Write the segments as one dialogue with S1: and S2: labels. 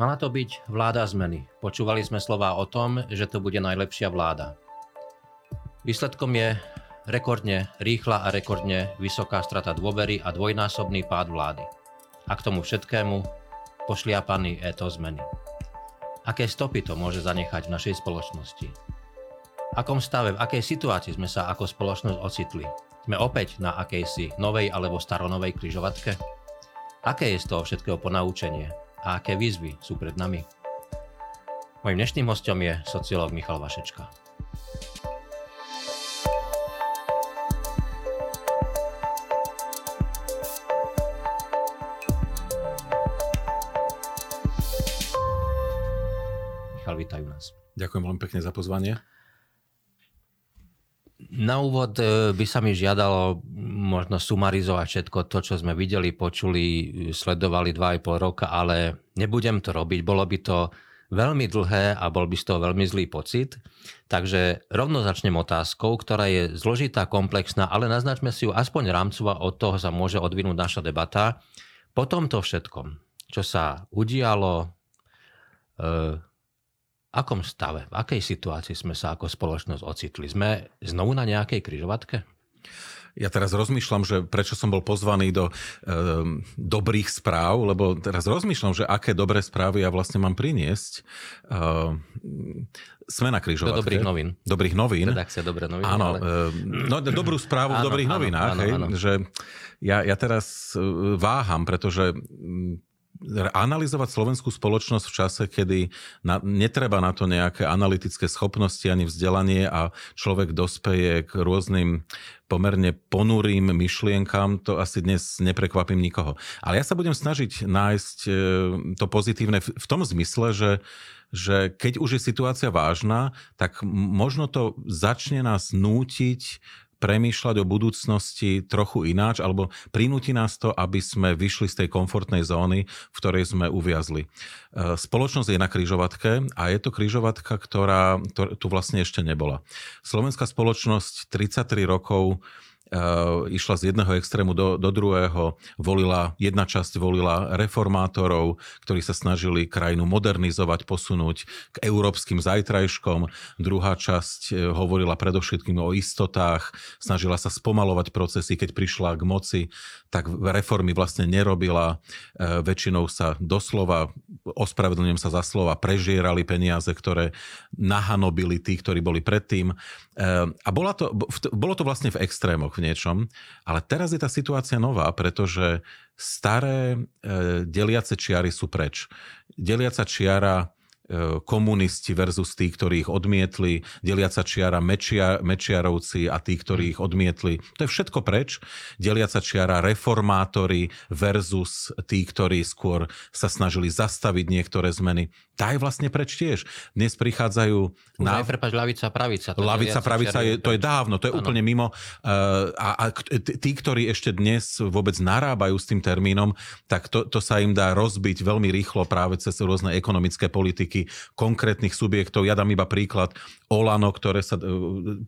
S1: Mala to byť vláda zmeny. Počúvali sme slova o tom, že to bude najlepšia vláda. Výsledkom je rekordne rýchla a rekordne vysoká strata dôvery a dvojnásobný pád vlády. A k tomu všetkému pošliapaný éto zmeny. Aké stopy to môže zanechať v našej spoločnosti? V akom stave, v akej situácii sme sa ako spoločnosť ocitli? Sme opäť na akejsi novej alebo staronovej kryžovatke? Aké je z toho všetkého ponaučenie? A aké výzvy sú pred nami. Mojím dnešným hostom je sociológ Michal Vašečka. Michal, vítajú nás.
S2: Ďakujem veľmi pekne za pozvanie.
S1: Na úvod e, by sa mi žiadalo možno sumarizovať všetko to, čo sme videli, počuli, sledovali 2,5 roka, ale nebudem to robiť. Bolo by to veľmi dlhé a bol by z toho veľmi zlý pocit. Takže rovno začnem otázkou, ktorá je zložitá, komplexná, ale naznačme si ju aspoň rámcová, od toho sa môže odvinúť naša debata. Po tomto všetkom, čo sa udialo, e, akom stave, v akej situácii sme sa ako spoločnosť ocitli? Sme znovu na nejakej kryžovatke?
S2: Ja teraz rozmýšľam, že prečo som bol pozvaný do e, dobrých správ, lebo teraz rozmýšľam, že aké dobré správy ja vlastne mám priniesť. E, sme na kryžovatke.
S1: Do dobrých novín.
S2: Dobrých novín.
S1: Redakcia Dobré noviny.
S2: Áno, ale... e, no, dobrú správu v dobrých áno, novinách. Áno, hej, áno. Že ja, ja teraz váham, pretože analyzovať slovenskú spoločnosť v čase, kedy na, netreba na to nejaké analytické schopnosti ani vzdelanie a človek dospeje k rôznym pomerne ponurým myšlienkam, to asi dnes neprekvapím nikoho. Ale ja sa budem snažiť nájsť e, to pozitívne v tom zmysle, že že keď už je situácia vážna, tak možno to začne nás nútiť premýšľať o budúcnosti trochu ináč, alebo prinúti nás to, aby sme vyšli z tej komfortnej zóny, v ktorej sme uviazli. E, spoločnosť je na kryžovatke a je to kryžovatka, ktorá tu vlastne ešte nebola. Slovenská spoločnosť 33 rokov išla z jedného extrému do, do druhého, volila, jedna časť volila reformátorov, ktorí sa snažili krajinu modernizovať, posunúť k európskym zajtrajškom, druhá časť uh, hovorila predovšetkým o istotách, snažila sa spomalovať procesy, keď prišla k moci, tak reformy vlastne nerobila, uh, väčšinou sa doslova, ospravedlňujem sa za slova, prežierali peniaze, ktoré nahanobili tí, ktorí boli predtým. A bola to, bolo to vlastne v extrémoch v niečom. Ale teraz je tá situácia nová, pretože staré e, deliace čiary sú preč. Deliaca čiara komunisti versus tí, ktorí ich odmietli, deliaca čiara mečia, mečiarovci a tí, ktorí ich odmietli. To je všetko preč. Deliaca čiara reformátori versus tí, ktorí skôr sa snažili zastaviť niektoré zmeny. Tá je vlastne preč tiež. Dnes prichádzajú...
S1: Na... Aj prepač, lavica, pravica. To
S2: lavica, pravica, je, to je dávno, to je ano. úplne mimo. Uh, a, a tí, ktorí ešte dnes vôbec narábajú s tým termínom, tak to, to sa im dá rozbiť veľmi rýchlo práve cez rôzne ekonomické politiky politiky konkrétnych subjektov. Ja dám iba príklad Olano, ktoré sa e,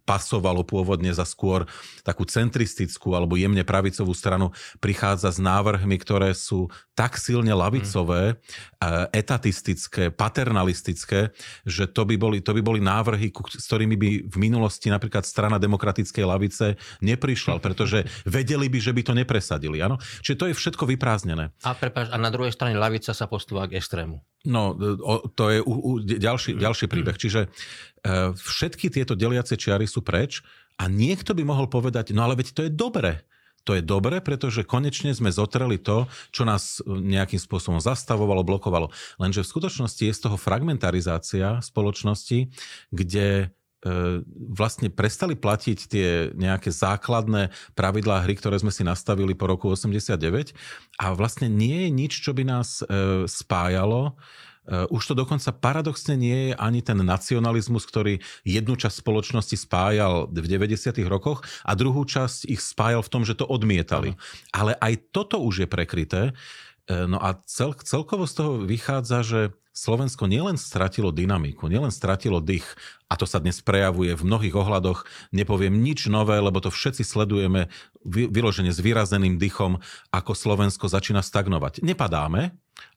S2: pasovalo pôvodne za skôr takú centristickú alebo jemne pravicovú stranu, prichádza s návrhmi, ktoré sú tak silne lavicové, mm. etatistické, paternalistické, že to by boli, to by boli návrhy, s ktorými by v minulosti napríklad strana demokratickej lavice neprišla, pretože vedeli by, že by to nepresadili. Áno? Čiže to je všetko vyprázdnené.
S1: A, prepáč, a na druhej strane lavica sa postúva k extrému.
S2: No, to je u, u, ďalší, ďalší príbeh. Čiže uh, všetky tieto deliace čiary sú preč a niekto by mohol povedať, no ale veď to je dobre. To je dobre, pretože konečne sme zotreli to, čo nás nejakým spôsobom zastavovalo, blokovalo. Lenže v skutočnosti je z toho fragmentarizácia spoločnosti, kde E, vlastne prestali platiť tie nejaké základné pravidlá hry, ktoré sme si nastavili po roku 89 a vlastne nie je nič, čo by nás e, spájalo. E, už to dokonca paradoxne nie je ani ten nacionalizmus, ktorý jednu časť spoločnosti spájal v 90. rokoch a druhú časť ich spájal v tom, že to odmietali. Ale aj toto už je prekryté. No a cel, celkovo z toho vychádza, že Slovensko nielen stratilo dynamiku, nielen stratilo dých, a to sa dnes prejavuje v mnohých ohľadoch, nepoviem nič nové, lebo to všetci sledujeme vyložene s vyrazeným dychom, ako Slovensko začína stagnovať. Nepadáme,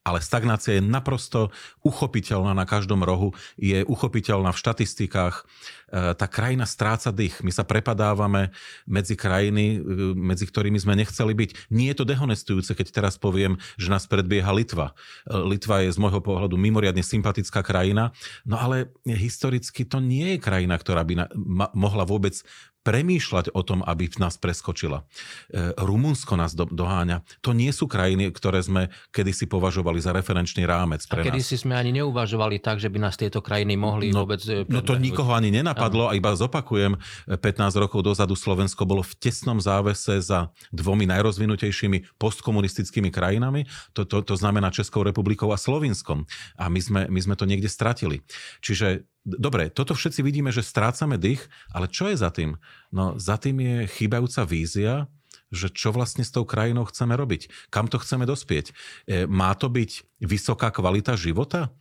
S2: ale stagnácia je naprosto uchopiteľná na každom rohu, je uchopiteľná v štatistikách. E, tá krajina stráca dých. My sa prepadávame medzi krajiny, e, medzi ktorými sme nechceli byť. Nie je to dehonestujúce, keď teraz poviem, že nás predbieha Litva. E, Litva je z môjho pohľadu mimoriadne sympatická krajina, no ale historicky to nie je krajina, ktorá by mohla vôbec premýšľať o tom, aby nás preskočila. E, Rumunsko nás do, doháňa. To nie sú krajiny, ktoré sme kedysi považovali za referenčný rámec pre
S1: a kedysi sme ani neuvažovali tak, že by nás tieto krajiny mohli
S2: no,
S1: vôbec...
S2: E, no to nikoho ani nenapadlo a iba zopakujem, 15 rokov dozadu Slovensko bolo v tesnom závese za dvomi najrozvinutejšími postkomunistickými krajinami, to, to, to znamená Českou republikou a Slovinskom. A my sme, my sme to niekde stratili. Čiže Dobre, toto všetci vidíme, že strácame dých, ale čo je za tým? No za tým je chýbajúca vízia, že čo vlastne s tou krajinou chceme robiť, kam to chceme dospieť. E, má to byť vysoká kvalita života?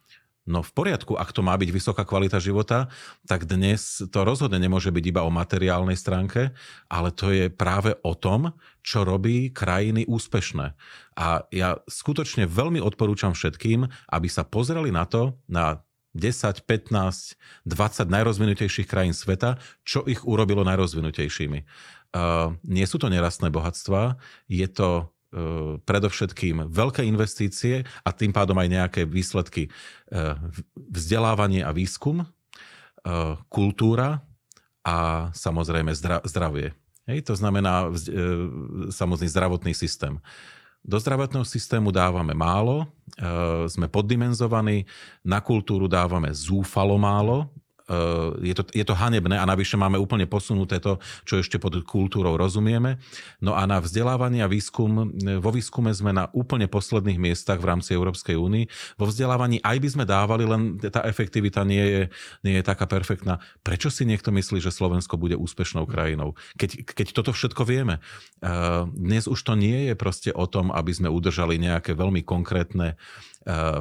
S2: No v poriadku, ak to má byť vysoká kvalita života, tak dnes to rozhodne nemôže byť iba o materiálnej stránke, ale to je práve o tom, čo robí krajiny úspešné. A ja skutočne veľmi odporúčam všetkým, aby sa pozreli na to, na 10, 15, 20 najrozvinutejších krajín sveta, čo ich urobilo najrozvinutejšími. Uh, nie sú to nerastné bohatstva, je to uh, predovšetkým veľké investície a tým pádom aj nejaké výsledky uh, vzdelávanie a výskum, uh, kultúra a samozrejme zdra- zdravie. Hej, to znamená uh, samozrejme zdravotný systém. Do zdravotného systému dávame málo, e, sme poddimenzovaní, na kultúru dávame zúfalo málo, je to, je to hanebné a navyše máme úplne posunuté to, čo ešte pod kultúrou rozumieme. No a na vzdelávanie a výskum, vo výskume sme na úplne posledných miestach v rámci Európskej únii. Vo vzdelávaní aj by sme dávali, len tá efektivita nie je, nie je taká perfektná. Prečo si niekto myslí, že Slovensko bude úspešnou krajinou? Keď, keď toto všetko vieme. Dnes už to nie je proste o tom, aby sme udržali nejaké veľmi konkrétne Eh,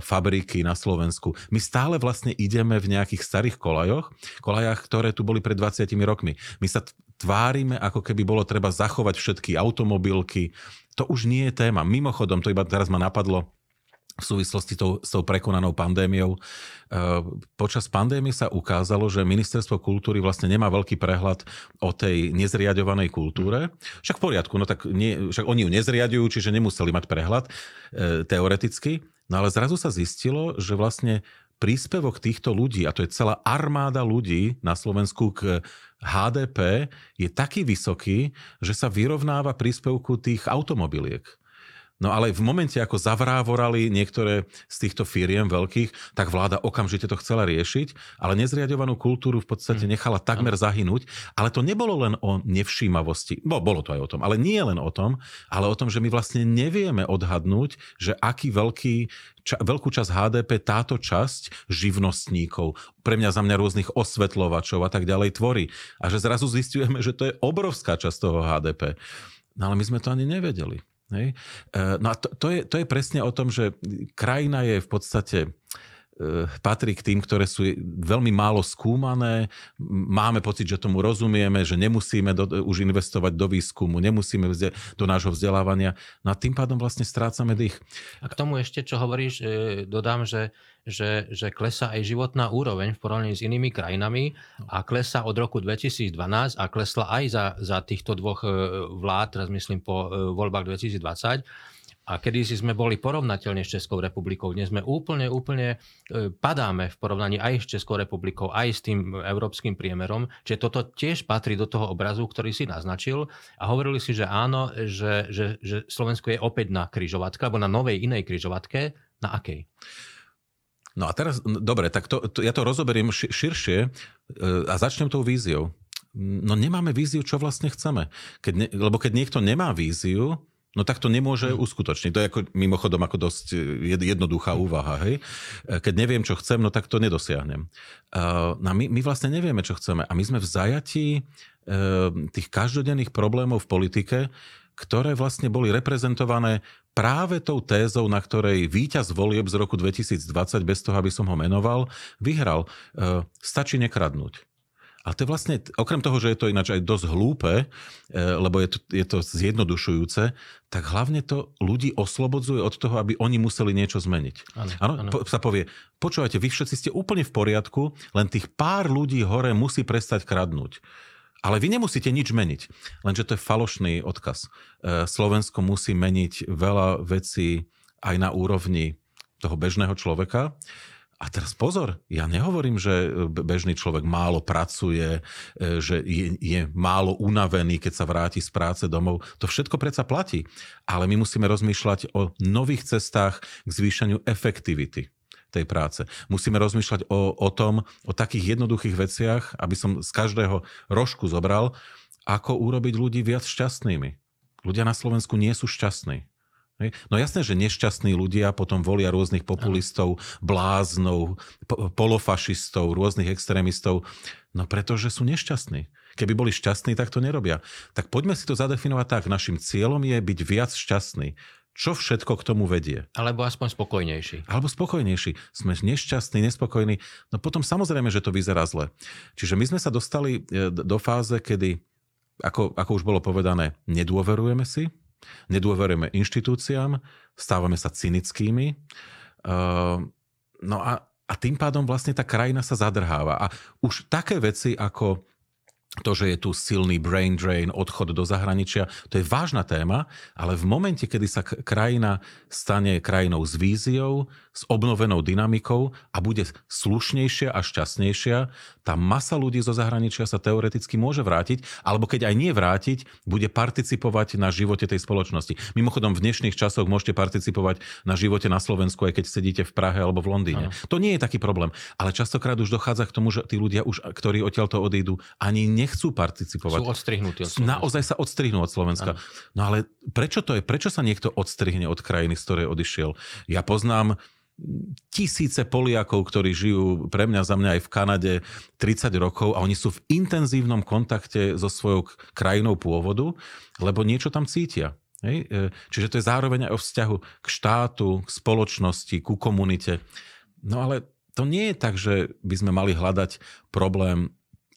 S2: fabriky na Slovensku. My stále vlastne ideme v nejakých starých kolajoch, kolajach, ktoré tu boli pred 20 rokmi. My sa tvárime, ako keby bolo treba zachovať všetky automobilky. To už nie je téma. Mimochodom, to iba teraz ma napadlo, v súvislosti tou, s tou prekonanou pandémiou. Eh, počas pandémie sa ukázalo, že ministerstvo kultúry vlastne nemá veľký prehľad o tej nezriadovanej kultúre. Však v poriadku, no tak nie, však oni ju nezriadujú, čiže nemuseli mať prehľad e, teoreticky. No ale zrazu sa zistilo, že vlastne príspevok týchto ľudí, a to je celá armáda ľudí na Slovensku k HDP, je taký vysoký, že sa vyrovnáva príspevku tých automobiliek. No ale v momente, ako zavrávorali niektoré z týchto firiem veľkých, tak vláda okamžite to chcela riešiť, ale nezriadovanú kultúru v podstate hm. nechala takmer zahynúť. Ale to nebolo len o nevšímavosti. Bo, bolo to aj o tom, ale nie len o tom, ale o tom, že my vlastne nevieme odhadnúť, že aký veľký ča, veľkú časť HDP táto časť živnostníkov, pre mňa za mňa rôznych osvetľovačov a tak ďalej tvorí. A že zrazu zistujeme, že to je obrovská časť toho HDP. No ale my sme to ani nevedeli. Hej? E, no a to, to, je, to je presne o tom, že krajina je v podstate patrí k tým, ktoré sú veľmi málo skúmané. Máme pocit, že tomu rozumieme, že nemusíme do, už investovať do výskumu, nemusíme vzde, do nášho vzdelávania. No a tým pádom vlastne strácame dých.
S1: A k tomu ešte, čo hovoríš, e, dodám, že že, že klesá aj životná úroveň v porovnaní s inými krajinami a klesá od roku 2012 a klesla aj za, za týchto dvoch e, vlád, teraz myslím po e, voľbách 2020. A kedy si sme boli porovnateľne s Českou republikou, dnes sme úplne, úplne e, padáme v porovnaní aj s Českou republikou, aj s tým európskym priemerom. Čiže toto tiež patrí do toho obrazu, ktorý si naznačil. A hovorili si, že áno, že, že, že Slovensko je opäť na kryžovatke, alebo na novej inej kryžovatke. Na akej?
S2: No a teraz, dobre, tak to, to, ja to rozoberiem širšie e, a začnem tou víziou. No nemáme víziu, čo vlastne chceme. Keď ne, lebo keď niekto nemá víziu, no tak to nemôže hmm. uskutočniť. To je ako, mimochodom ako dosť jednoduchá úvaha. Hej? E, keď neviem, čo chcem, no tak to nedosiahnem. Uh, no my, my vlastne nevieme, čo chceme. A my sme v zajatí tých každodenných problémov v politike, ktoré vlastne boli reprezentované práve tou tézou, na ktorej víťaz volieb z roku 2020, bez toho, aby som ho menoval, vyhral. Stačí nekradnúť. Ale to je vlastne, okrem toho, že je to ináč aj dosť hlúpe, e, lebo je to, je to zjednodušujúce, tak hlavne to ľudí oslobodzuje od toho, aby oni museli niečo zmeniť. Áno, po, sa povie, počúvajte, vy všetci ste úplne v poriadku, len tých pár ľudí hore musí prestať kradnúť. Ale vy nemusíte nič meniť. Lenže to je falošný odkaz. E, Slovensko musí meniť veľa vecí aj na úrovni toho bežného človeka. A teraz pozor, ja nehovorím, že bežný človek málo pracuje, e, že je, je málo unavený, keď sa vráti z práce domov. To všetko predsa platí. Ale my musíme rozmýšľať o nových cestách k zvýšeniu efektivity tej práce. Musíme rozmýšľať o, o tom, o takých jednoduchých veciach, aby som z každého rožku zobral, ako urobiť ľudí viac šťastnými. Ľudia na Slovensku nie sú šťastní. No jasné, že nešťastní ľudia potom volia rôznych populistov, bláznov, polofašistov, rôznych extrémistov, no pretože sú nešťastní. Keby boli šťastní, tak to nerobia. Tak poďme si to zadefinovať tak. Našim cieľom je byť viac šťastný. Čo všetko k tomu vedie?
S1: Alebo aspoň spokojnejší.
S2: Alebo spokojnejší. Sme nešťastní, nespokojní. No potom samozrejme, že to vyzerá zle. Čiže my sme sa dostali e, do fáze, kedy, ako, ako už bolo povedané, nedôverujeme si, nedôverujeme inštitúciám, stávame sa cynickými. Uh, no a, a tým pádom vlastne tá krajina sa zadrháva. A už také veci ako to, že je tu silný brain drain, odchod do zahraničia, to je vážna téma, ale v momente, kedy sa krajina stane krajinou s víziou, s obnovenou dynamikou a bude slušnejšia a šťastnejšia, tá masa ľudí zo zahraničia sa teoreticky môže vrátiť, alebo keď aj nie vrátiť, bude participovať na živote tej spoločnosti. Mimochodom, v dnešných časoch môžete participovať na živote na Slovensku, aj keď sedíte v Prahe alebo v Londýne. Ano. To nie je taký problém, ale častokrát už dochádza k tomu, že tí ľudia, už, ktorí odtiaľto odídu, ani nechcú participovať.
S1: Sú odstrihnutí
S2: od Slovenska. Naozaj sa odstrihnú od Slovenska. Ano. No ale prečo to je? Prečo sa niekto odstrihne od krajiny, z ktorej odišiel? Ja poznám tisíce Poliakov, ktorí žijú pre mňa za mňa aj v Kanade 30 rokov a oni sú v intenzívnom kontakte so svojou krajinou pôvodu, lebo niečo tam cítia. Hej? E, čiže to je zároveň aj o vzťahu k štátu, k spoločnosti, ku komunite. No ale to nie je tak, že by sme mali hľadať problém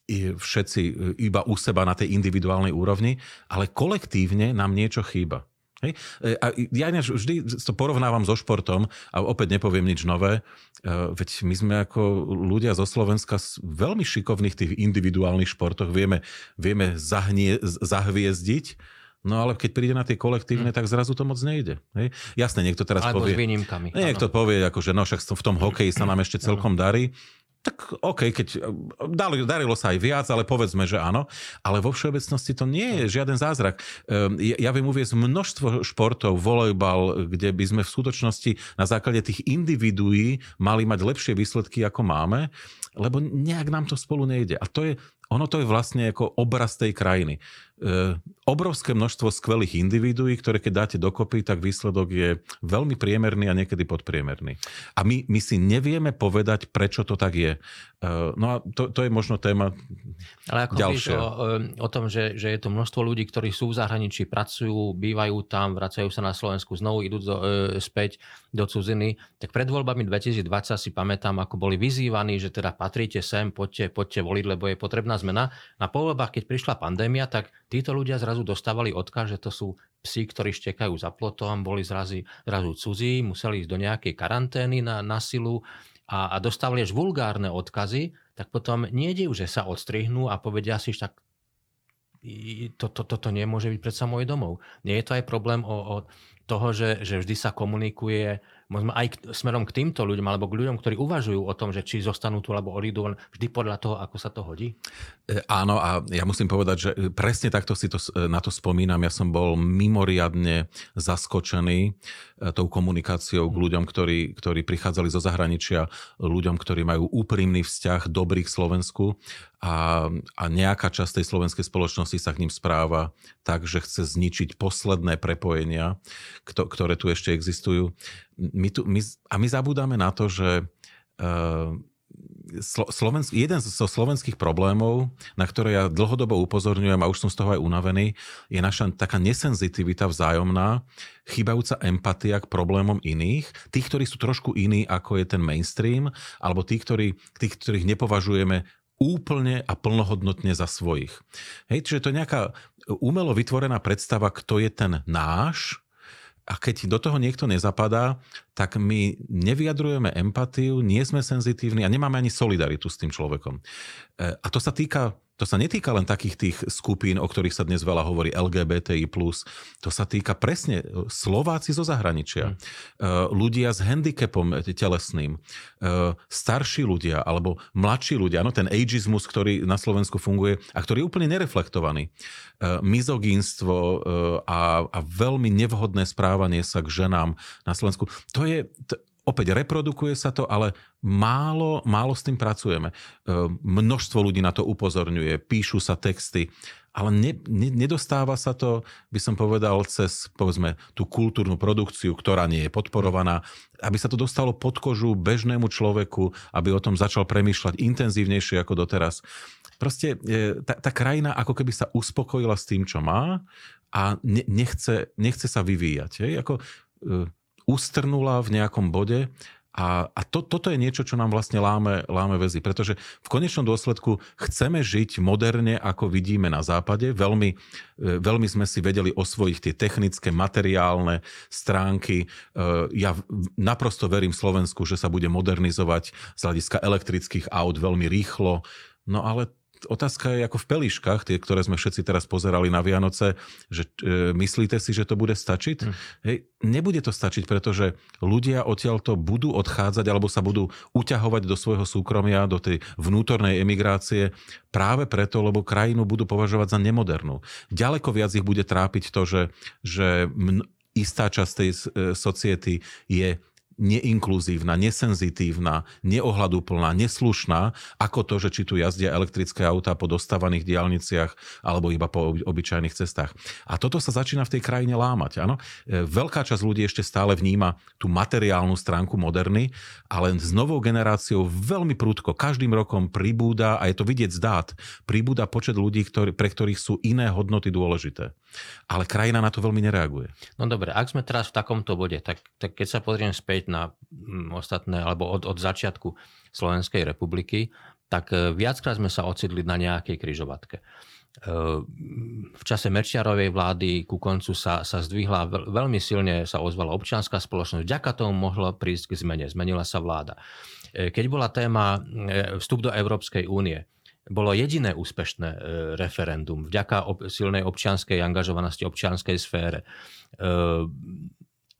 S2: všetci iba u seba na tej individuálnej úrovni, ale kolektívne nám niečo chýba. Hej? E, a ja vždy to porovnávam so športom a opäť nepoviem nič nové. E, veď my sme ako ľudia zo Slovenska veľmi šikovných v tých individuálnych športoch. Vieme, vieme zahnie, zahviezdiť, No ale keď príde na tie kolektívne, hmm. tak zrazu to moc nejde. Hej? Jasne, niekto teraz
S1: Alebo
S2: povie...
S1: s výnimkami.
S2: Niekto áno. povie, ako, že no však v tom hokeji sa nám ešte celkom darí tak OK, keď darilo sa aj viac, ale povedzme, že áno. Ale vo všeobecnosti to nie je žiaden zázrak. Ehm, ja viem uvieť množstvo športov, volejbal, kde by sme v skutočnosti na základe tých individuí mali mať lepšie výsledky, ako máme, lebo nejak nám to spolu nejde. A to je, ono to je vlastne ako obraz tej krajiny. E, obrovské množstvo skvelých individuí, ktoré keď dáte dokopy, tak výsledok je veľmi priemerný a niekedy podpriemerný. A my, my si nevieme povedať, prečo to tak je. E, no a to, to je možno téma
S1: Ale ako ďalšia. o, o tom, že, že je to množstvo ľudí, ktorí sú v zahraničí, pracujú, bývajú tam, vracajú sa na Slovensku, znovu idú do, e, späť do cudziny, tak pred voľbami 2020 si pamätám, ako boli vyzývaní, že teda patríte sem, poďte, poďte voliť, lebo je potrebná zmena. Na voľbách, keď prišla pandémia, tak Títo ľudia zrazu dostávali odkaz, že to sú psi, ktorí štekajú za plotom, boli zrazu, zrazu cudzí, museli ísť do nejakej karantény na, na silu a, a dostávali až vulgárne odkazy, tak potom nejde že sa odstrihnú a povedia si, tak toto to, to, to nemôže byť predsa môj domov. Nie je to aj problém o, o toho, že, že vždy sa komunikuje možno aj smerom k týmto ľuďom alebo k ľuďom, ktorí uvažujú o tom, že či zostanú tu alebo odídu, vždy podľa toho, ako sa to hodí?
S2: E, áno a ja musím povedať, že presne takto si to, e, na to spomínam. Ja som bol mimoriadne zaskočený tou komunikáciou k ľuďom, ktorí, ktorí prichádzali zo zahraničia, ľuďom, ktorí majú úprimný vzťah dobrý k Slovensku a, a nejaká časť tej slovenskej spoločnosti sa k ním správa tak, že chce zničiť posledné prepojenia, ktoré tu ešte existujú. My tu, my, a my zabúdame na to, že uh, Slovensk, jeden zo slovenských problémov, na ktoré ja dlhodobo upozorňujem a už som z toho aj unavený, je naša taká nesenzitivita vzájomná, chýbajúca empatia k problémom iných, tých, ktorí sú trošku iní, ako je ten mainstream, alebo tých, ktorí, tých ktorých nepovažujeme úplne a plnohodnotne za svojich. Hej, čiže to je nejaká umelo vytvorená predstava, kto je ten náš, a keď do toho niekto nezapadá, tak my nevyjadrujeme empatiu, nie sme senzitívni a nemáme ani solidaritu s tým človekom. E, a to sa týka to sa netýka len takých tých skupín, o ktorých sa dnes veľa hovorí, LGBTI+. To sa týka presne e, Slováci zo zahraničia, mm. ľudia s handicapom telesným, starší ľudia alebo mladší ľudia, no ten ageizmus, ktorý na Slovensku funguje a ktorý je úplne nereflektovaný. Mizogínstvo a, a veľmi nevhodné správanie sa k ženám na Slovensku. To je, to, opäť reprodukuje sa to, ale málo, málo s tým pracujeme. E, množstvo ľudí na to upozorňuje, píšu sa texty, ale ne, ne, nedostáva sa to, by som povedal, cez povedzme tú kultúrnu produkciu, ktorá nie je podporovaná, aby sa to dostalo pod kožu bežnému človeku, aby o tom začal premýšľať intenzívnejšie ako doteraz. Proste e, tá, tá krajina ako keby sa uspokojila s tým, čo má a ne, nechce, nechce sa vyvíjať. Hej? Ako, e, ustrnula v nejakom bode a, a to, toto je niečo, čo nám vlastne láme, láme väzy, pretože v konečnom dôsledku chceme žiť moderne, ako vidíme na západe. Veľmi, e, veľmi sme si vedeli osvojiť tie technické, materiálne stránky. E, ja naprosto verím Slovensku, že sa bude modernizovať z hľadiska elektrických aut veľmi rýchlo. No ale otázka je ako v Peliškách, tie, ktoré sme všetci teraz pozerali na Vianoce, že e, myslíte si, že to bude stačiť? Hm. Hej, nebude to stačiť, pretože ľudia odtiaľto budú odchádzať alebo sa budú uťahovať do svojho súkromia, do tej vnútornej emigrácie práve preto, lebo krajinu budú považovať za nemodernú. Ďaleko viac ich bude trápiť to, že, že istá časť tej e, society je neinkluzívna, nesenzitívna, neohľadúplná, neslušná, ako to, že či tu jazdia elektrické autá po dostávaných diálniciach alebo iba po obyčajných cestách. A toto sa začína v tej krajine lámať. Áno? E, veľká časť ľudí ešte stále vníma tú materiálnu stránku moderny, ale s novou generáciou veľmi prúdko, každým rokom pribúda, a je to vidieť z dát, pribúda počet ľudí, ktorý, pre ktorých sú iné hodnoty dôležité. Ale krajina na to veľmi nereaguje.
S1: No dobre, ak sme teraz v takomto bode, tak, tak keď sa pozriem späť na mm, ostatné, alebo od, od začiatku Slovenskej republiky, tak e, viackrát sme sa ocitli na nejakej kryžovatke. E, v čase Merčiarovej vlády ku koncu sa, sa zdvihla, veľmi silne sa ozvala občianská spoločnosť. Vďaka tomu mohlo prísť k zmene. Zmenila sa vláda. E, keď bola téma vstup do Európskej únie, bolo jediné úspešné referendum vďaka silnej občianskej angažovanosti, občianskej sfére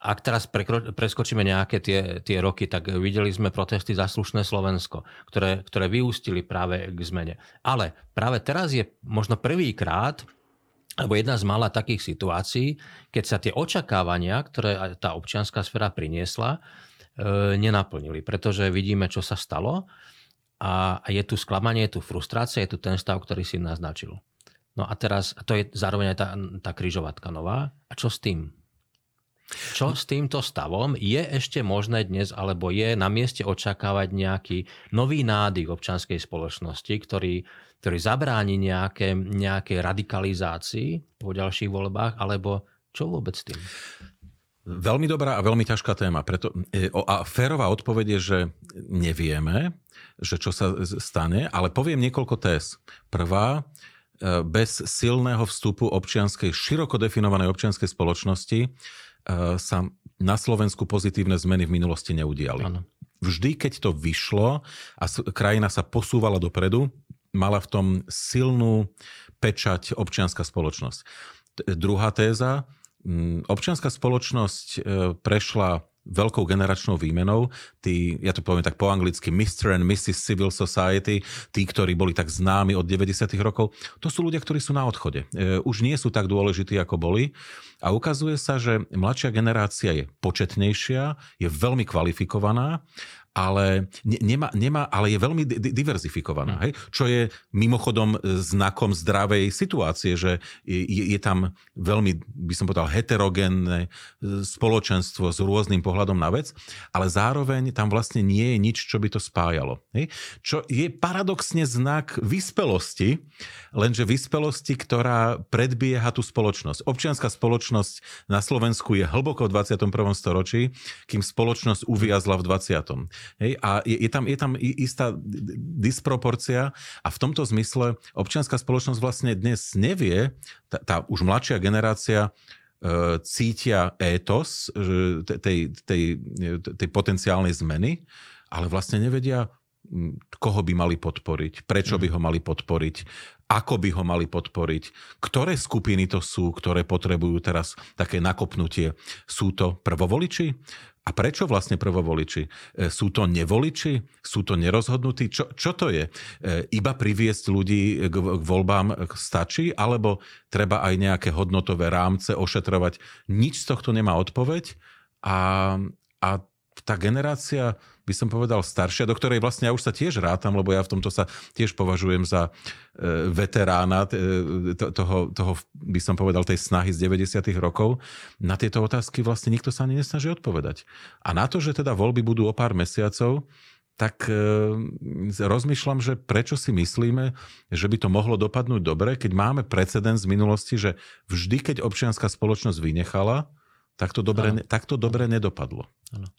S1: ak teraz prekro- preskočíme nejaké tie, tie roky, tak videli sme protesty za slušné Slovensko, ktoré, ktoré vyústili práve k zmene. Ale práve teraz je možno prvýkrát, alebo jedna z mála takých situácií, keď sa tie očakávania, ktoré tá občianská sféra priniesla, e, nenaplnili. Pretože vidíme, čo sa stalo a je tu sklamanie, je tu frustrácia, je tu ten stav, ktorý si naznačil. No a teraz, to je zároveň aj tá, tá kryžovatka nová. A čo s tým? Čo s týmto stavom? Je ešte možné dnes, alebo je na mieste očakávať nejaký nový nádyk občanskej spoločnosti, ktorý, ktorý zabráni nejaké, nejaké radikalizácii po ďalších voľbách, alebo čo vôbec s tým?
S2: Veľmi dobrá a veľmi ťažká téma. Preto, e, a férová odpoveď je, že nevieme, že čo sa stane, ale poviem niekoľko téz. Prvá, e, bez silného vstupu občianskej, široko definovanej občianskej spoločnosti sa na Slovensku pozitívne zmeny v minulosti neudiali. Ano. Vždy, keď to vyšlo a krajina sa posúvala dopredu, mala v tom silnú pečať občianská spoločnosť. Druhá téza, občianská spoločnosť e, prešla veľkou generačnou výmenou. Tí, ja to poviem tak po anglicky, Mr. and Mrs. Civil Society, tí, ktorí boli tak známi od 90. rokov, to sú ľudia, ktorí sú na odchode. E, už nie sú tak dôležití, ako boli. A ukazuje sa, že mladšia generácia je početnejšia, je veľmi kvalifikovaná ale, nemá, nemá, ale je veľmi diverzifikovaná. Mm. Hej? Čo je mimochodom znakom zdravej situácie, že je, je tam veľmi, by som povedal, heterogénne e, spoločenstvo s rôznym pohľadom na vec, ale zároveň tam vlastne nie je nič, čo by to spájalo. Hej? Čo je paradoxne znak vyspelosti, lenže vyspelosti, ktorá predbieha tú spoločnosť. Občianská spoločnosť na Slovensku je hlboko v 21. storočí, kým spoločnosť uviazla v 20. Hej? A je, je, tam, je tam istá disproporcia a v tomto zmysle občianská spoločnosť vlastne dnes nevie, tá, tá už mladšia generácia e, cítia étos tej, tej, tej potenciálnej zmeny, ale vlastne nevedia, koho by mali podporiť, prečo by ho mali podporiť, ako by ho mali podporiť, ktoré skupiny to sú, ktoré potrebujú teraz také nakopnutie. Sú to prvovoliči? A prečo vlastne prvovoliči? E, sú to nevoliči? Sú to nerozhodnutí? Čo, čo to je? E, iba priviesť ľudí k, k voľbám stačí? Alebo treba aj nejaké hodnotové rámce ošetrovať? Nič z tohto nemá odpoveď. A, a tá generácia by som povedal, staršia, do ktorej vlastne ja už sa tiež rátam, lebo ja v tomto sa tiež považujem za e, veterána e, toho, toho, by som povedal, tej snahy z 90. rokov. Na tieto otázky vlastne nikto sa ani nesnaží odpovedať. A na to, že teda voľby budú o pár mesiacov, tak e, rozmýšľam, že prečo si myslíme, že by to mohlo dopadnúť dobre, keď máme precedens z minulosti, že vždy, keď občianská spoločnosť vynechala, tak to dobre, tak to dobre nedopadlo. Ano.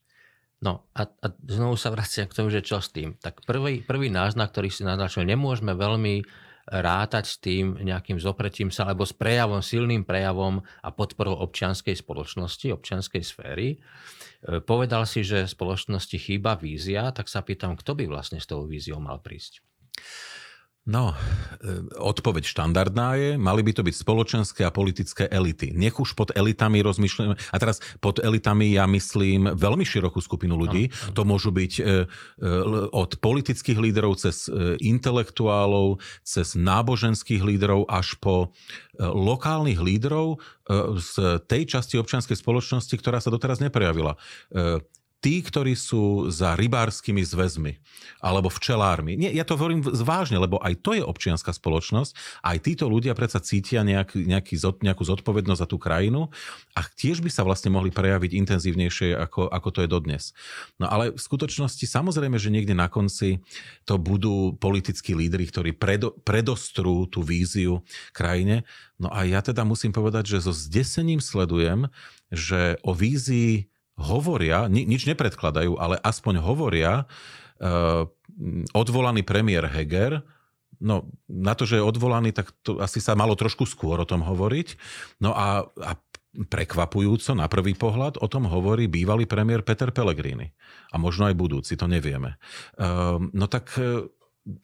S1: No a, a znovu sa vraciam k tomu, že čo s tým. Tak prvý, prvý náznak, ktorý si naznačil, nemôžeme veľmi rátať s tým nejakým zopretím sa, alebo s prejavom, silným prejavom a podporou občianskej spoločnosti, občianskej sféry. E, povedal si, že spoločnosti chýba vízia, tak sa pýtam, kto by vlastne s tou víziou mal prísť?
S2: No, e, odpoveď štandardná je, mali by to byť spoločenské a politické elity. Nech už pod elitami rozmýšľame, a teraz pod elitami ja myslím veľmi širokú skupinu ľudí. Ano. To môžu byť e, e, od politických líderov cez intelektuálov, cez náboženských líderov až po lokálnych lídrov z tej časti občianskej spoločnosti, ktorá sa doteraz neprejavila tí, ktorí sú za rybárskymi zväzmi alebo včelármi. Nie, ja to hovorím zvážne, lebo aj to je občianská spoločnosť. Aj títo ľudia predsa cítia nejak, nejaký, nejakú zodpovednosť za tú krajinu a tiež by sa vlastne mohli prejaviť intenzívnejšie, ako, ako to je dodnes. No ale v skutočnosti samozrejme, že niekde na konci to budú politickí lídry, ktorí predo, predostrú tú víziu krajine. No a ja teda musím povedať, že so zdesením sledujem, že o vízii hovoria, ni, nič nepredkladajú, ale aspoň hovoria uh, odvolaný premiér Heger, No, na to, že je odvolaný, tak to asi sa malo trošku skôr o tom hovoriť. No a, a prekvapujúco na prvý pohľad o tom hovorí bývalý premiér Peter Pellegrini. A možno aj budúci, to nevieme. Uh, no tak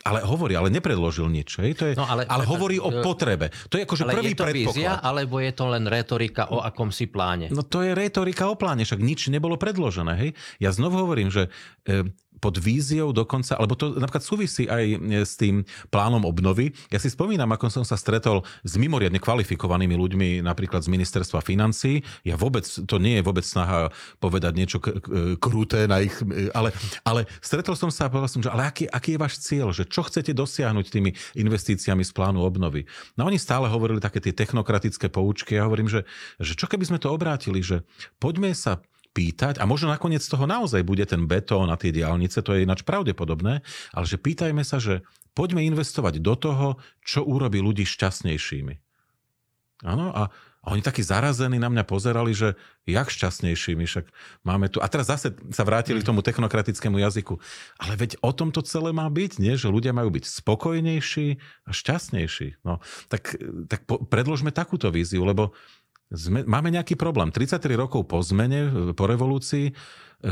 S2: ale hovorí, ale nepredložil nič. Hej? To je, no, ale, ale hovorí o potrebe. To je akože prvý je to predpoklad. vízia,
S1: alebo je to len retorika o akomsi pláne?
S2: No to je retorika o pláne, však nič nebolo predložené. Hej? Ja znovu hovorím, že e, pod víziou dokonca, alebo to napríklad súvisí aj e, s tým plánom obnovy. Ja si spomínam, ako som sa stretol s mimoriadne kvalifikovanými ľuďmi, napríklad z ministerstva financí. Ja vôbec, to nie je vôbec snaha povedať niečo k- k- kruté na ich, e, ale, ale stretol som sa a povedal som, že ale aký, aký je váš cieľ, že čo chcete dosiahnuť tými investíciami z plánu obnovy. No oni stále hovorili také tie technokratické poučky. Ja hovorím, že, že čo keby sme to obrátili, že poďme sa pýtať, a možno nakoniec z toho naozaj bude ten betón a tie diálnice, to je ináč pravdepodobné, ale že pýtajme sa, že poďme investovať do toho, čo urobí ľudí šťastnejšími. Áno, a, a oni takí zarazení na mňa pozerali, že jak šťastnejšími, však máme tu... A teraz zase sa vrátili k tomu technokratickému jazyku. Ale veď o tom to celé má byť, nie? Že ľudia majú byť spokojnejší a šťastnejší. No, tak, tak po, predložme takúto víziu, lebo sme, máme nejaký problém. 33 rokov po zmene, po revolúcii, e,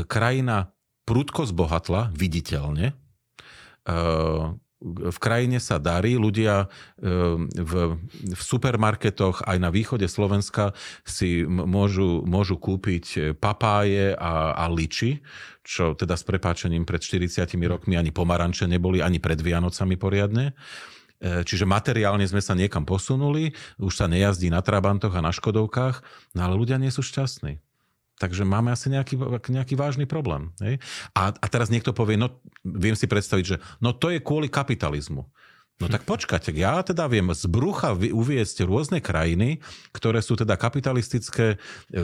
S2: krajina prudko zbohatla, viditeľne. E, v krajine sa darí, ľudia e, v, v supermarketoch aj na východe Slovenska si môžu, môžu kúpiť papáje a, a liči, čo teda s prepáčením pred 40 rokmi ani pomaranče neboli, ani pred Vianocami poriadne. Čiže materiálne sme sa niekam posunuli, už sa nejazdí na Trabantoch a na Škodovkách, no ale ľudia nie sú šťastní. Takže máme asi nejaký, nejaký vážny problém. Hej? A, a teraz niekto povie, no viem si predstaviť, že no to je kvôli kapitalizmu. No tak počkajte, ja teda viem z brucha uviesť rôzne krajiny, ktoré sú teda kapitalistické e,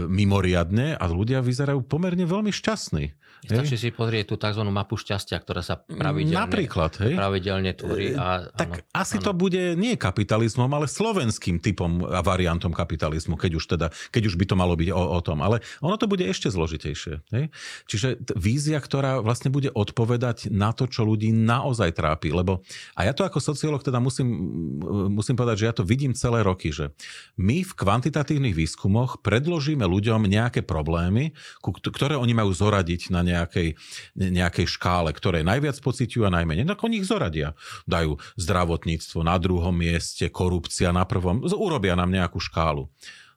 S2: mimoriadne a ľudia vyzerajú pomerne veľmi šťastní.
S1: Stačí si pozrieť tú tzv. mapu šťastia, ktorá sa pravidelne,
S2: Napríklad, hej?
S1: pravidelne tvorí. A,
S2: tak áno, asi áno. to bude nie kapitalizmom, ale slovenským typom a variantom kapitalizmu, keď už, teda, keď už by to malo byť o, o tom. Ale ono to bude ešte zložitejšie. Hej? Čiže vízia, ktorá vlastne bude odpovedať na to, čo ľudí naozaj trápi. Lebo, a ja to ako sociológ teda musím, musím povedať, že ja to vidím celé roky, že my v kvantitatívnych výskumoch predložíme ľuďom nejaké problémy, ktoré oni majú zoradiť na nejakej, nejakej škále, ktoré najviac pociťujú a najmenej. Tak oni ich zoradia. Dajú zdravotníctvo na druhom mieste, korupcia na prvom. Urobia nám nejakú škálu.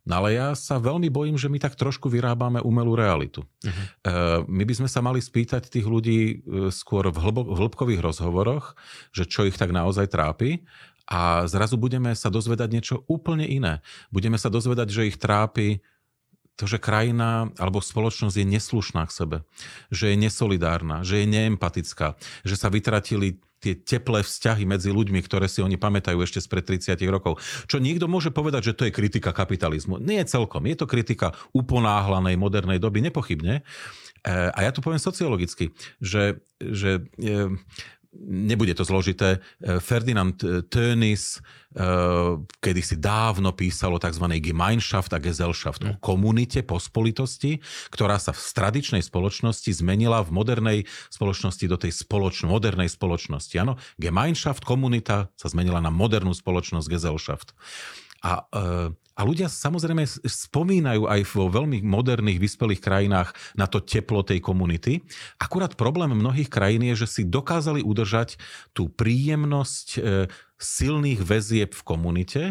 S2: No ale ja sa veľmi bojím, že my tak trošku vyrábame umelú realitu. Uh-huh. My by sme sa mali spýtať tých ľudí e, skôr v, hlbo, v hĺbkových rozhovoroch, že čo ich tak naozaj trápi a zrazu budeme sa dozvedať niečo úplne iné. Budeme sa dozvedať, že ich trápi to, že krajina alebo spoločnosť je neslušná k sebe, že je nesolidárna, že je neempatická, že sa vytratili tie teplé vzťahy medzi ľuďmi, ktoré si oni pamätajú ešte spred 30 rokov. Čo niekto môže povedať, že to je kritika kapitalizmu. Nie celkom. Je to kritika uponáhlanej modernej doby, nepochybne. E, a ja to poviem sociologicky, že, že e, nebude to zložité. E, Ferdinand Tönnies kedy si dávno písalo tzv. Gemeinschaft a Gesellschaft o hm. komunite, pospolitosti, ktorá sa v tradičnej spoločnosti zmenila v modernej spoločnosti do tej spoločno, modernej spoločnosti. Áno, Gemeinschaft, komunita sa zmenila na modernú spoločnosť Gesellschaft. A a ľudia samozrejme spomínajú aj vo veľmi moderných, vyspelých krajinách na to teplo tej komunity. Akurát problém mnohých krajín je, že si dokázali udržať tú príjemnosť e, silných väzieb v komunite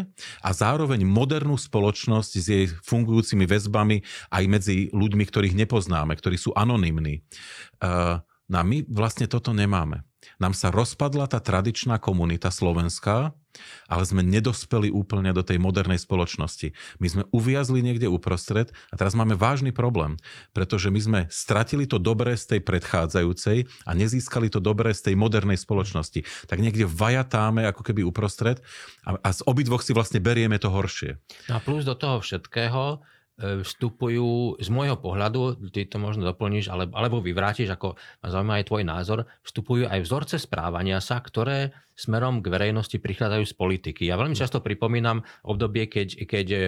S2: a zároveň modernú spoločnosť s jej fungujúcimi väzbami aj medzi ľuďmi, ktorých nepoznáme, ktorí sú anonymní. E, no a my vlastne toto nemáme. Nám sa rozpadla tá tradičná komunita slovenská, ale sme nedospeli úplne do tej modernej spoločnosti. My sme uviazli niekde uprostred a teraz máme vážny problém, pretože my sme stratili to dobré z tej predchádzajúcej a nezískali to dobré z tej modernej spoločnosti. Tak niekde vajatáme ako keby uprostred a, a z obidvoch si vlastne berieme to horšie.
S1: No a plus do toho všetkého vstupujú, z môjho pohľadu, ty to možno doplníš, alebo, alebo vyvrátiš, ako ma zaujíma aj tvoj názor, vstupujú aj vzorce správania sa, ktoré smerom k verejnosti prichádzajú z politiky. Ja veľmi často pripomínam obdobie, keď, keď, e,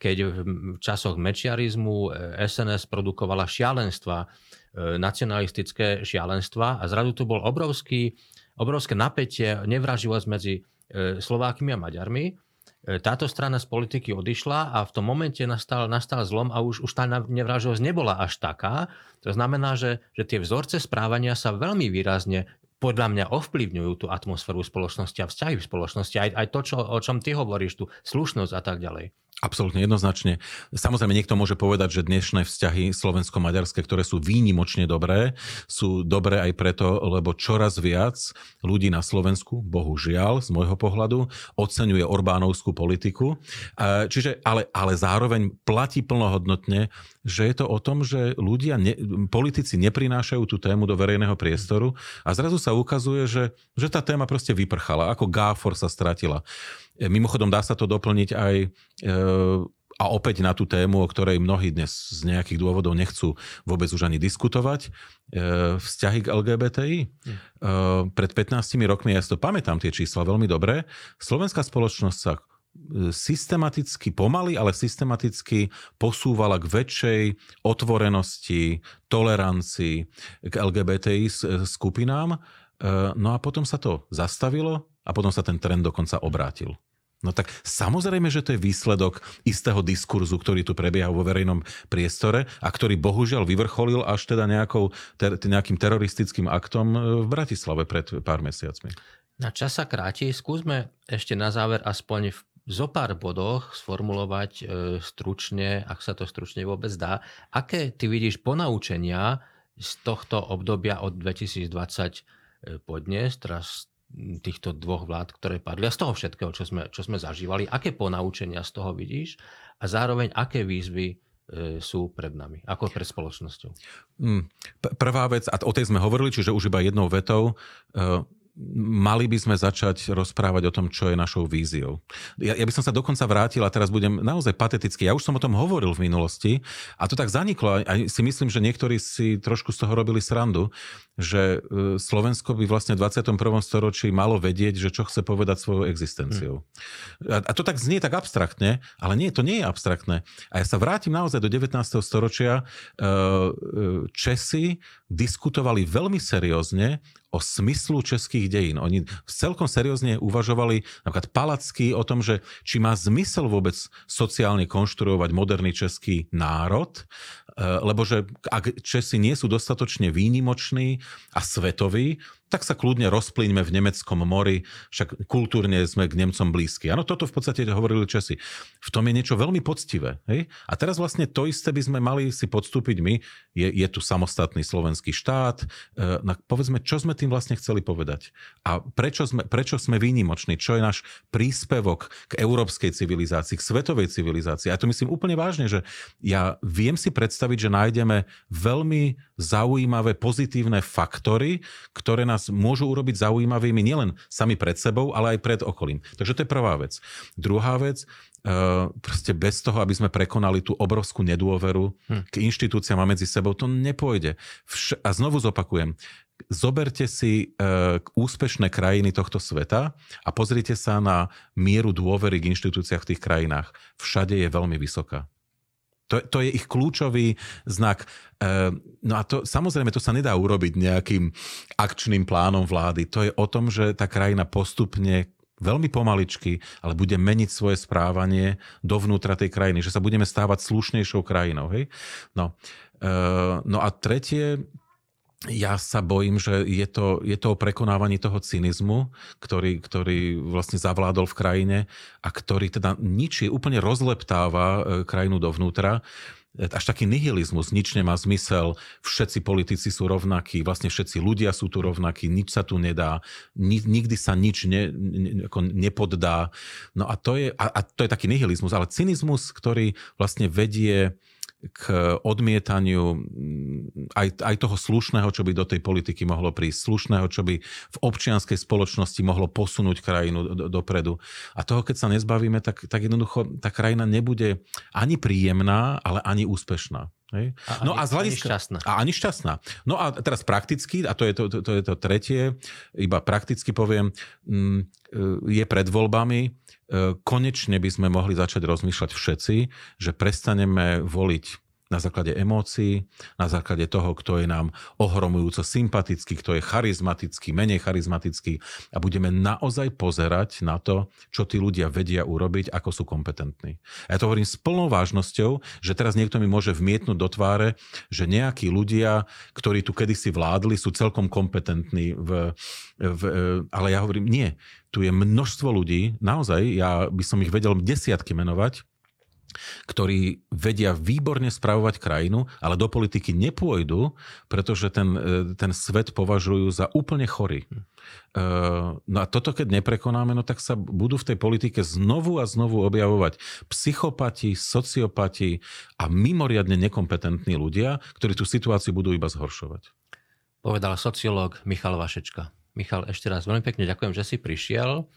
S1: keď v časoch mečiarizmu SNS e, produkovala šialenstva, nacionalistické šialenstva a zrazu tu bol obrovský, obrovské napätie, nevraživosť medzi Slovákmi a Maďarmi E, táto strana z politiky odišla a v tom momente nastal, nastal zlom a už, už tá nevraživosť nebola až taká. To znamená, že, že tie vzorce správania sa veľmi výrazne podľa mňa ovplyvňujú tú atmosféru spoločnosti a vzťahy v spoločnosti. Aj, aj to, čo, o čom ty hovoríš, tú slušnosť a tak ďalej.
S2: Absolútne jednoznačne. Samozrejme, niekto môže povedať, že dnešné vzťahy slovensko-maďarské, ktoré sú výnimočne dobré, sú dobré aj preto, lebo čoraz viac ľudí na Slovensku, bohužiaľ, z môjho pohľadu, oceňuje Orbánovskú politiku. Čiže, ale, ale zároveň platí plnohodnotne, že je to o tom, že ľudia, ne, politici neprinášajú tú tému do verejného priestoru a zrazu sa ukazuje, že, že tá téma proste vyprchala, ako Gáfor sa stratila. E, mimochodom dá sa to doplniť aj e, a opäť na tú tému, o ktorej mnohí dnes z nejakých dôvodov nechcú vôbec už ani diskutovať, e, vzťahy k LGBTI. Hm. Pred 15 rokmi, ja si to pamätám tie čísla veľmi dobre, slovenská spoločnosť sa systematicky, pomaly, ale systematicky posúvala k väčšej otvorenosti, tolerancii k LGBTI skupinám. No a potom sa to zastavilo a potom sa ten trend dokonca obrátil. No tak samozrejme, že to je výsledok istého diskurzu, ktorý tu prebieha vo verejnom priestore a ktorý bohužiaľ vyvrcholil až teda nejakou, ter, nejakým teroristickým aktom e, v Bratislave pred pár mesiacmi.
S1: Na čas sa kráti. Skúsme ešte na záver aspoň v zo pár bodoch sformulovať e, stručne, ak sa to stručne vôbec dá, aké ty vidíš ponaučenia z tohto obdobia od 2020 e, po dnes, teraz týchto dvoch vlád, ktoré padli a z toho všetkého, čo sme, čo sme zažívali, aké ponaučenia z toho vidíš a zároveň aké výzvy e, sú pred nami, ako pred spoločnosťou?
S2: Mm, prvá vec, a o tej sme hovorili, čiže už iba jednou vetou, e, mali by sme začať rozprávať o tom, čo je našou víziou. Ja, ja by som sa dokonca vrátil a teraz budem naozaj patetický. Ja už som o tom hovoril v minulosti a to tak zaniklo. A si myslím, že niektorí si trošku z toho robili srandu, že e, Slovensko by vlastne v 21. storočí malo vedieť, že čo chce povedať svojou existenciou. A, a to tak znie tak abstraktne, ale nie, to nie je abstraktné. A ja sa vrátim naozaj do 19. storočia. E, e, Česi diskutovali veľmi seriózne o smyslu českých dejín. Oni celkom seriózne uvažovali napríklad Palacky o tom, že či má zmysel vôbec sociálne konštruovať moderný český národ, e, lebo že ak Česi nie sú dostatočne výnimoční a svetoví, tak sa kľudne rozplíňme v nemeckom mori, však kultúrne sme k Nemcom blízki. Áno, toto v podstate hovorili Česi. V tom je niečo veľmi poctivé. Hej? A teraz vlastne to isté by sme mali si podstúpiť my. Je, je tu samostatný slovenský štát. E, no, povedzme, čo sme tým vlastne chceli povedať. A prečo sme, prečo sme výnimoční? Čo je náš príspevok k európskej civilizácii, k svetovej civilizácii? A to myslím úplne vážne, že ja viem si predstaviť, že nájdeme veľmi zaujímavé pozitívne faktory, ktoré nás nás môžu urobiť zaujímavými nielen sami pred sebou, ale aj pred okolím. Takže to je prvá vec. Druhá vec, Uh, proste bez toho, aby sme prekonali tú obrovskú nedôveru hm. k inštitúciám a medzi sebou, to nepôjde. Vš- a znovu zopakujem, zoberte si uh, úspešné krajiny tohto sveta a pozrite sa na mieru dôvery k inštitúciách v tých krajinách. Všade je veľmi vysoká. To, to je ich kľúčový znak. E, no a to samozrejme, to sa nedá urobiť nejakým akčným plánom vlády. To je o tom, že tá krajina postupne veľmi pomaličky, ale bude meniť svoje správanie dovnútra tej krajiny, že sa budeme stávať slušnejšou krajinou. Hej? No, e, no a tretie, ja sa bojím, že je to, je to o prekonávaní toho cynizmu, ktorý, ktorý vlastne zavládol v krajine a ktorý teda ničí, úplne rozleptáva e, krajinu dovnútra až taký nihilizmus, nič nemá zmysel, všetci politici sú rovnakí, vlastne všetci ľudia sú tu rovnakí, nič sa tu nedá, nikdy sa nič ne, ne, ako nepoddá. No a to, je, a, a to je taký nihilizmus, ale cynizmus, ktorý vlastne vedie k odmietaniu aj, aj toho slušného, čo by do tej politiky mohlo prísť, slušného, čo by v občianskej spoločnosti mohlo posunúť krajinu do, dopredu. A toho, keď sa nezbavíme, tak, tak jednoducho tá krajina nebude ani príjemná, ale ani úspešná. Hej?
S1: A no ani, a z hľadiska, ani šťastná.
S2: A ani šťastná. No a teraz prakticky, a to je to, to, to, je to tretie, iba prakticky poviem, e, je pred voľbami, konečne by sme mohli začať rozmýšľať všetci, že prestaneme voliť na základe emócií, na základe toho, kto je nám ohromujúco sympatický, kto je charizmatický, menej charizmatický a budeme naozaj pozerať na to, čo tí ľudia vedia urobiť, ako sú kompetentní. A ja to hovorím s plnou vážnosťou, že teraz niekto mi môže vmietnúť do tváre, že nejakí ľudia, ktorí tu kedysi vládli, sú celkom kompetentní. V, v, ale ja hovorím, nie. Tu je množstvo ľudí, naozaj, ja by som ich vedel desiatky menovať, ktorí vedia výborne spravovať krajinu, ale do politiky nepôjdu, pretože ten, e, ten svet považujú za úplne chorý. E, no a toto, keď neprekonáme, no tak sa budú v tej politike znovu a znovu objavovať psychopati, sociopati a mimoriadne nekompetentní ľudia, ktorí tú situáciu budú iba zhoršovať.
S1: Povedal sociológ Michal Vašečka. Michal, ešte raz veľmi pekne ďakujem, že si prišiel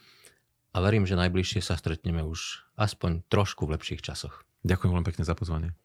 S1: a verím, že najbližšie sa stretneme už aspoň trošku v lepších časoch.
S2: Ďakujem veľmi pekne za pozvanie.